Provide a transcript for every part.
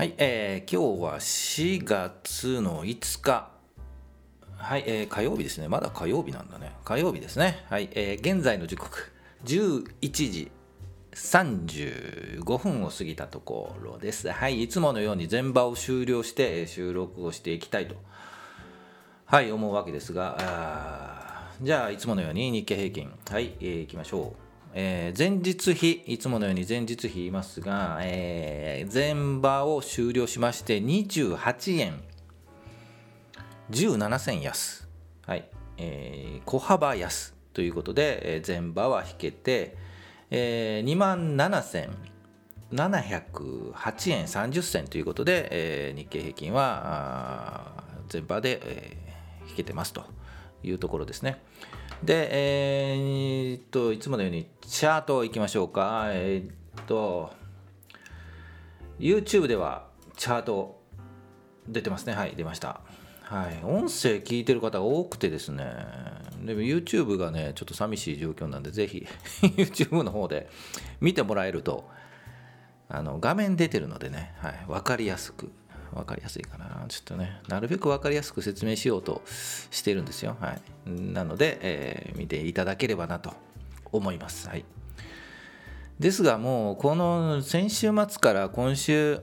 はい、えー今日は4月の5日。はい、えー火曜日ですね。まだ火曜日なんだね。火曜日ですね。はい、えー現在の時刻、11時35分を過ぎたところです。はい、いつものように全場を終了してえ収録をしていきたいと、はい、思うわけですが、あじゃあ、いつものように日経平均、はい、えーいきましょう。えー前日比、いつものように前日比言いますが、えー前場を終了しまして28円。17銭安、はい。えー小幅安ということで、えー前場は引けて、えー、2万7708円。30銭ということで、えー日経平均はあー前場で、えー引けてますというところですね。で、えーっといつものようにチャートいきましょうか。えーっと YouTube ではチャート出てますね。はい、出ました。はい、音声聞いてる方が多くてですね、でも YouTube がね、ちょっと寂しい状況なんで、ぜひ YouTube の方で見てもらえると、あの画面出てるのでね、はい、分かりやすく、分かりやすいかな、ちょっとね、なるべく分かりやすく説明しようとしてるんですよ。はい、なので、えー見ていただければなと思います。はい、ですが、もうこの先週末から今週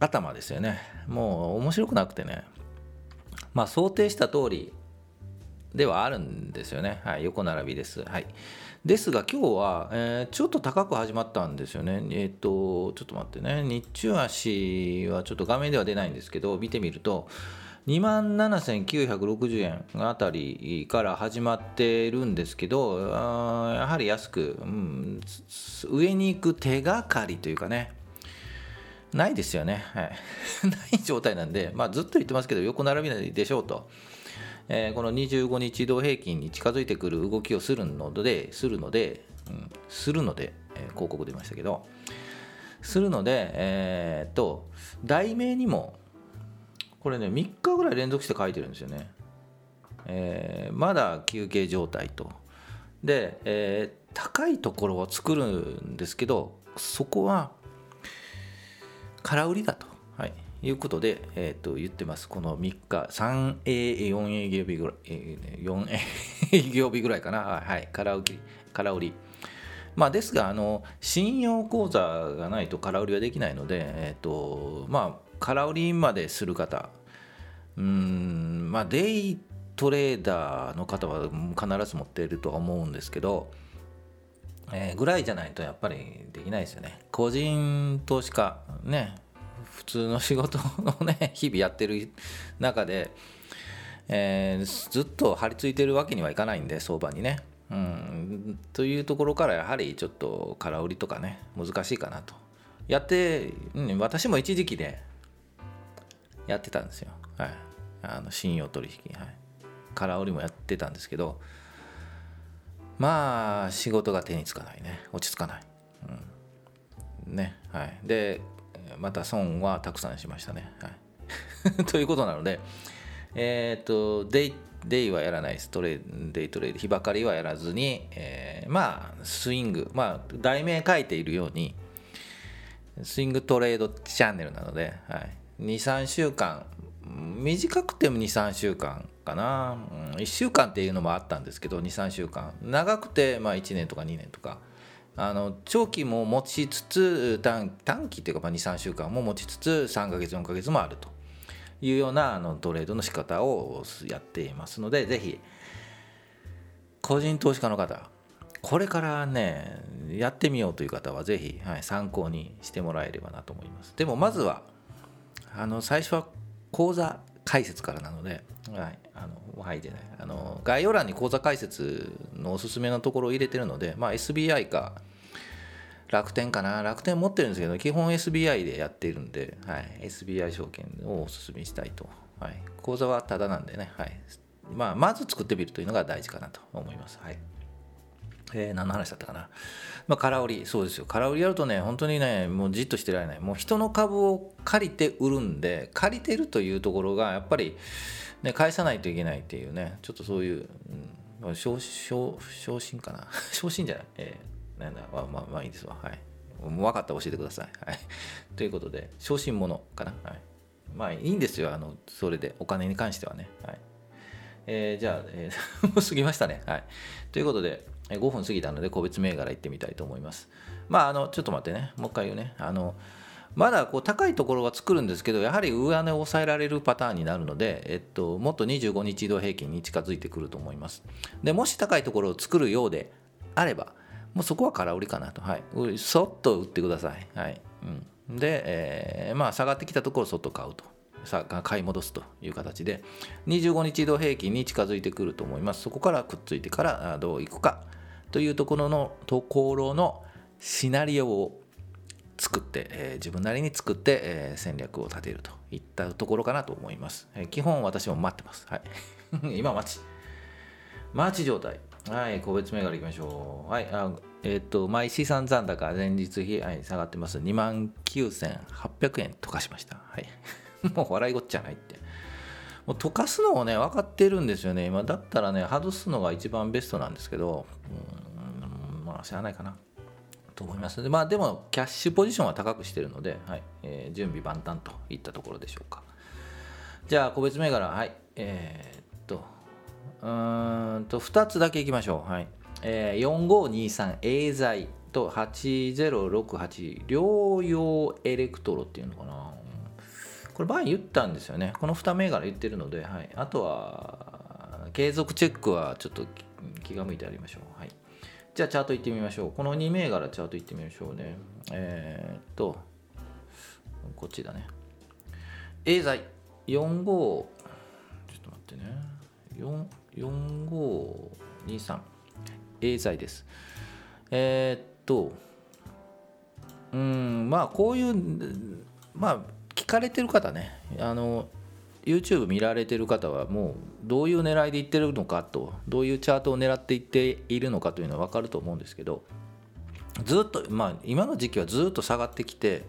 頭ですよね、もう面白くなくてね、まあ、想定した通りではあるんですよね。はい、横並びです。はい。ですが今日は、えーちょっと高く始まったんですよね。えっ、と、ちょっと待ってね。日中足はちょっと画面では出ないんですけど、見てみると、2万7960円あたりから始まってるんですけど、やはり安く、うん、上に行く手がかりというかね、ないですよね。はい、ない状態なんで、まあ、ずっと言ってますけど、横並びでしょうと。えーこの25日移動平均に近づいてくる動きをするので、するので、うん、するので、えー広告出ましたけど、するので、えーっと、題名にも、これね、3日ぐらい連続して書いてるんですよね。えーまだ休憩状態と。で、えー高いところを作るんですけど、そこは空売りだと、い、うことで、えー、と言ってます。この3日、3営4営業日ぐらい、4営業日ぐらいかな、はい、空売り。空売りまあ、ですがあの、信用口座がないと空売りはできないので、えーとまあ、空売りまでする方、うん、まあ、デイトレーダーの方は必ず持っているとは思うんですけど、えーぐらいじゃないとやっぱりできないですよね。個人投資家、ね、普通の仕事をね、日々やってる中で、えーずっと張り付いてるわけにはいかないんで、相場にね。うん、というところからやはりちょっと空売りとかね、難しいかなと。やって、うん、私も一時期でやってたんですよ。はい。あの信用取引、はい。空売りもやってたんですけど、まあ仕事が手につかないね落ち着かない、うん、ねはいでまた損はたくさんしましたね、はい、ということなのでえっ、とデイデイはやらないです。トレデイトレード日ばかりはやらずに、えーまあスイング。まあ題名書いているようにスイングトレードチャンネルなので、はい、23週間。短くても23週間かな、うん、1週間っていうのもあったんですけど23週間。長くてまあ1年とか2年とか。あの長期も持ちつつ短期っていうか23週間も持ちつつ3ヶ月4ヶ月もあるというようなあのトレードの仕方をやっていますのでぜひ個人投資家の方これからねやってみようという方はぜひ、はい、参考にしてもらえればなと思います。でもまずはあの最初は講座解説からなので、はい、あのはいでねあの概要欄に講座解説のおすすめのところを入れてるので、まあ、SBI か楽天かな？楽天持ってるんですけど基本 SBI でやっているんで、はい、SBI 証券をおすすめしたいと、はい、講座はただなんでね、はいまあ、まず作ってみるというのが大事かなと思います。はいえー何の話だったかな？まあ、空売り、そうですよ。空売りやるとね、本当にね、もうじっとしてられない。もう人の株を借りて売るんで、借りてるというところが、やっぱり、ね、返さないといけないっていうね、ちょっとそういう、うん、昇昇昇進かな？昇進じゃない。えーなんだ、まあ、まあ、まあいいですわ。はい。分かったら教えてください。はい、ということで、小心者かな。はい、まあいいんですよ、あのそれで、お金に関してはね。はいえー、じゃあ、えー、もう過ぎましたね。はい。ということで、5分過ぎたので、個別銘柄行ってみたいと思います。まあ、あの、ちょっと待ってね、もう一回言うね。あの、まだこう高いところは作るんですけど、やはり上値を抑えられるパターンになるので、えっと、もっと25日移動平均に近づいてくると思います。でもし高いところを作るようであれば、もうそこは空売りかなと。はい。そっと売ってください。はい。うん、で、えー、まあ、下がってきたところをそっと買うと。さ買い戻すという形で25日移動平均に近づいてくると思いますそこからくっついてからどういくかというところのところのシナリオを作って、えー、自分なりに作って、えー、戦略を立てるといったところかなと思います、えー、基本私も待ってますはい 今待ち待ち状態はい個別銘柄いきましょうはいあえっ、ー、と毎資産残高前日比、はい、下がってます2万9800円溶かしましたはい もう笑いごっちゃないって。もう溶かすのをね、分かってるんですよね。今だったらね、外すのが一番ベストなんですけど、うん、まあ、しゃあないかな。と思いますで、まあ、でも、キャッシュポジションは高くしてるので、はいえー、準備万端といったところでしょうか。じゃあ、個別銘柄、はい。えー、うんと、2つだけいきましょう。はい。えー、4523エーザイと8068療養エレクトロっていうのかな。これ前言ったんですよね。この2銘柄言ってるので、はい、あとは継続チェックはちょっと気が向いてありましょう、はい、じゃあチャートいってみましょう。この2銘柄チャートいってみましょうね。えー、っとこっちだね。A 剤45ちょっと待ってね。4523 A 剤です。えー、っとうんまあこういうまあ聞かれてる方ね。あの YouTube 見られてる方はもうどういう狙いでいってるのかとどういうチャートを狙っていっているのかというのは分かると思うんですけどずっとまあ今の時期はずっと下がってきて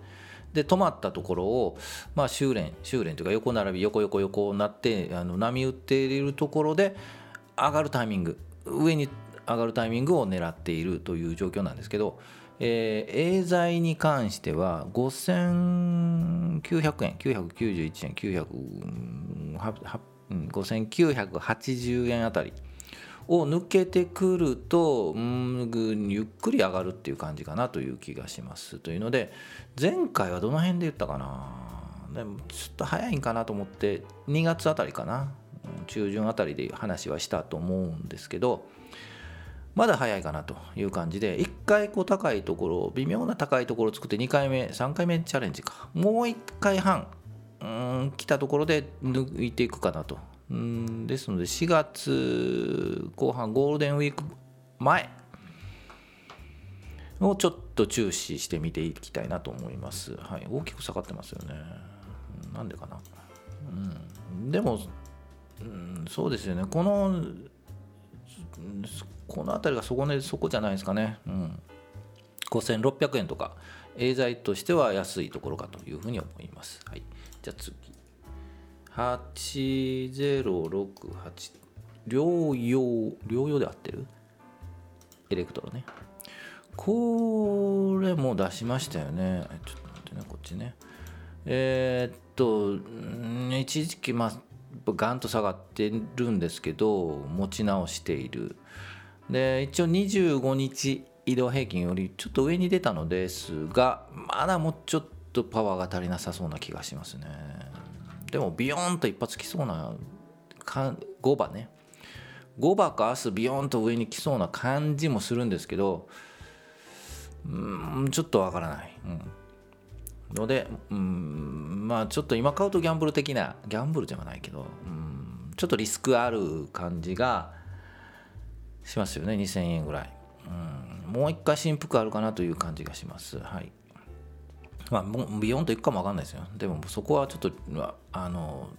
で止まったところをまあ修練修練というか横並び横横横になってあの波打っているところで上がるタイミング上に上がるタイミングを狙っているという状況なんですけどえー、エーザイに関しては5900円991円5980円あたりを抜けてくるとうんゆっくり上がるっていう感じかなという気がしますというので前回はどの辺で言ったかな？でもちょっと早いんかなと思って2月あたりかな？中旬あたりで話はしたと思うんですけどまだ早いかなという感じで、1回こう高いところ、微妙な高いところを作って2回目、3回目チャレンジか。もう1回半、うん、来たところで抜いていくかなと。うんですので、4月後半、ゴールデンウィーク前をちょっと注視して見ていきたいなと思います。はい、大きく下がってますよね。なんでかな。うん、でも、うん、そうですよね。このこの辺りがそこ,、ね、そこじゃないですかね。うん、5600円とか、エーザイとしては安いところかというふうに思います。はい、じゃあ次。8068療養、療養で合ってる？エレクトロね。これも出しましたよね。ちょっと待ってね、こっちね。えー、っと、一時期、まあ、ガンと下がってるんですけど、持ち直している。で一応25日移動平均よりちょっと上に出たのですがまだもうちょっとパワーが足りなさそうな気がしますねでもビヨーンと一発きそうな5番ね。5番か明日ビヨーンと上に来そうな感じもするんですけどうんちょっとわからない、うん。ので、うん、まあちょっと今買うとギャンブル的なギャンブルではないけど、うん、ちょっとリスクある感じがしますよね。2000円ぐらい、うん、もう一回振幅あるかなという感じがします。はい。まあビヨンといくかもわかんないですよ。でもそこはちょっとあの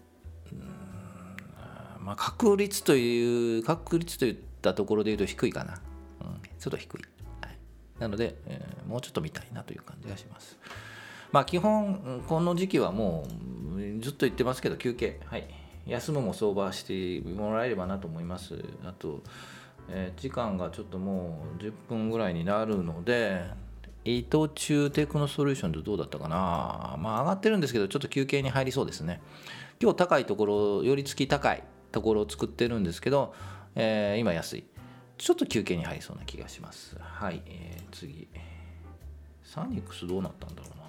まあ、確率という確率といったところで言うと低いかな、うん、ちょっと低い、はい、なので、えー、もうちょっと見たいなという感じがします。まあ基本この時期はもうずっと言ってますけど休憩。はい。休むも相場してもらえればなと思います。あとえー、時間がちょっともう10分ぐらいになるので伊藤忠テクノソリューションってどうだったかな？まあ上がってるんですけどちょっと休憩に入りそうですね。今日高いところよりつき高いところを作ってるんですけど、えー、今安い。ちょっと休憩に入りそうな気がします。はい、えー、次。サニックスどうなったんだろうな。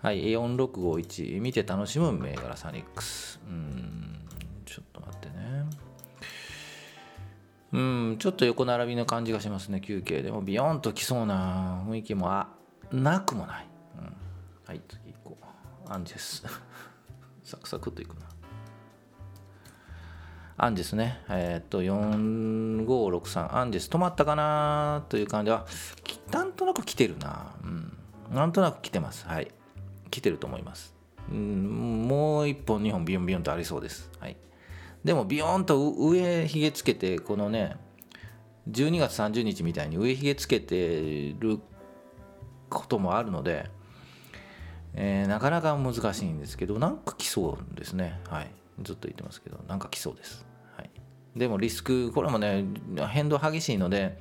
はい、4651見て楽しむ銘柄サニックス。うんちょっとうんちょっと横並びの感じがしますね休憩。でもビヨンときそうな雰囲気もあなくもない、うん、はい次行こう。アンジェス。サクサクっといくな。アンジェスね。えー、っと4563アンジェス止まったかなという感じはなんとなく来てるな。うん。なんとなく来てます。はい。来てると思います。うん、もう1本2本ビヨンビヨンとありそうです。はい、でもビヨンと上ひげつけてこのね12月30日みたいに上ひげつけてることもあるので、えー、なかなか難しいんですけどなんか来そうですね。はい、ずっと言ってますけどなんか来そうです。はい、でもリスクこれもね変動激しいので、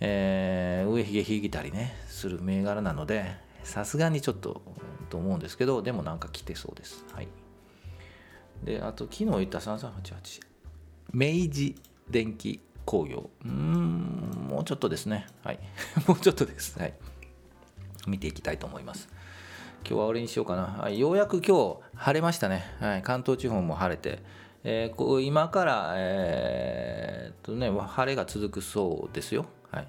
えー、上ひげ引いたりねする銘柄なのでさすがにちょっとと思うんですけどでもなんか来てそうですはいであと昨日言った3388明治電機工業。うんもうちょっとですね。はい。もうちょっとです。はい。見ていきたいと思います。今日は俺にしようかな、はい、ようやく今日晴れましたね、はい、関東地方も晴れて、えー、こう今から、えー、っとね、晴れが続くそうですよ、はい、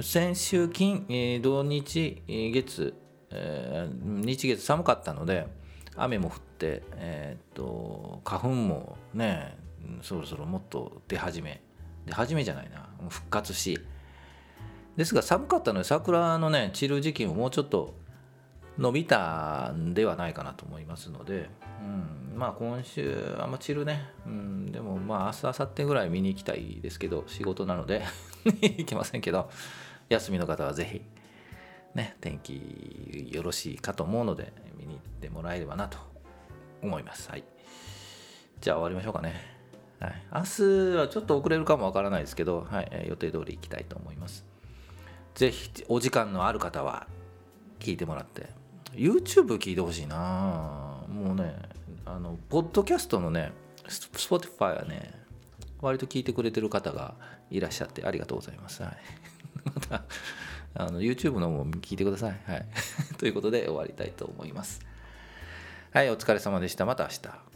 先週金、えー、土日、月、えー、日月寒かったので雨も降って、えー、っと花粉もねそろそろもっと出始め出始めじゃないな復活し。ですが寒かったので桜のね散る時期ももうちょっと伸びたんではないかなと思いますので、うん、まあ今週あんま散るね、うん、でもまあ明日明後日ぐらい見に行きたいですけど仕事なので 行けませんけど休みの方はぜひ。ね、天気よろしいかと思うので見に行ってもらえればなと思います。はい。じゃあ終わりましょうかね。はい、明日はちょっと遅れるかもわからないですけど、はい、予定通り行きたいと思います。ぜひお時間のある方は聞いてもらって、YouTube 聞いてほしいなもうね、あの、ポッドキャストのね、Spotify はね、割と聞いてくれてる方がいらっしゃってありがとうございます。はい、あの YouTube の方も聞いてください。はい。ということで終わりたいと思います。はい、お疲れ様でした。また明日。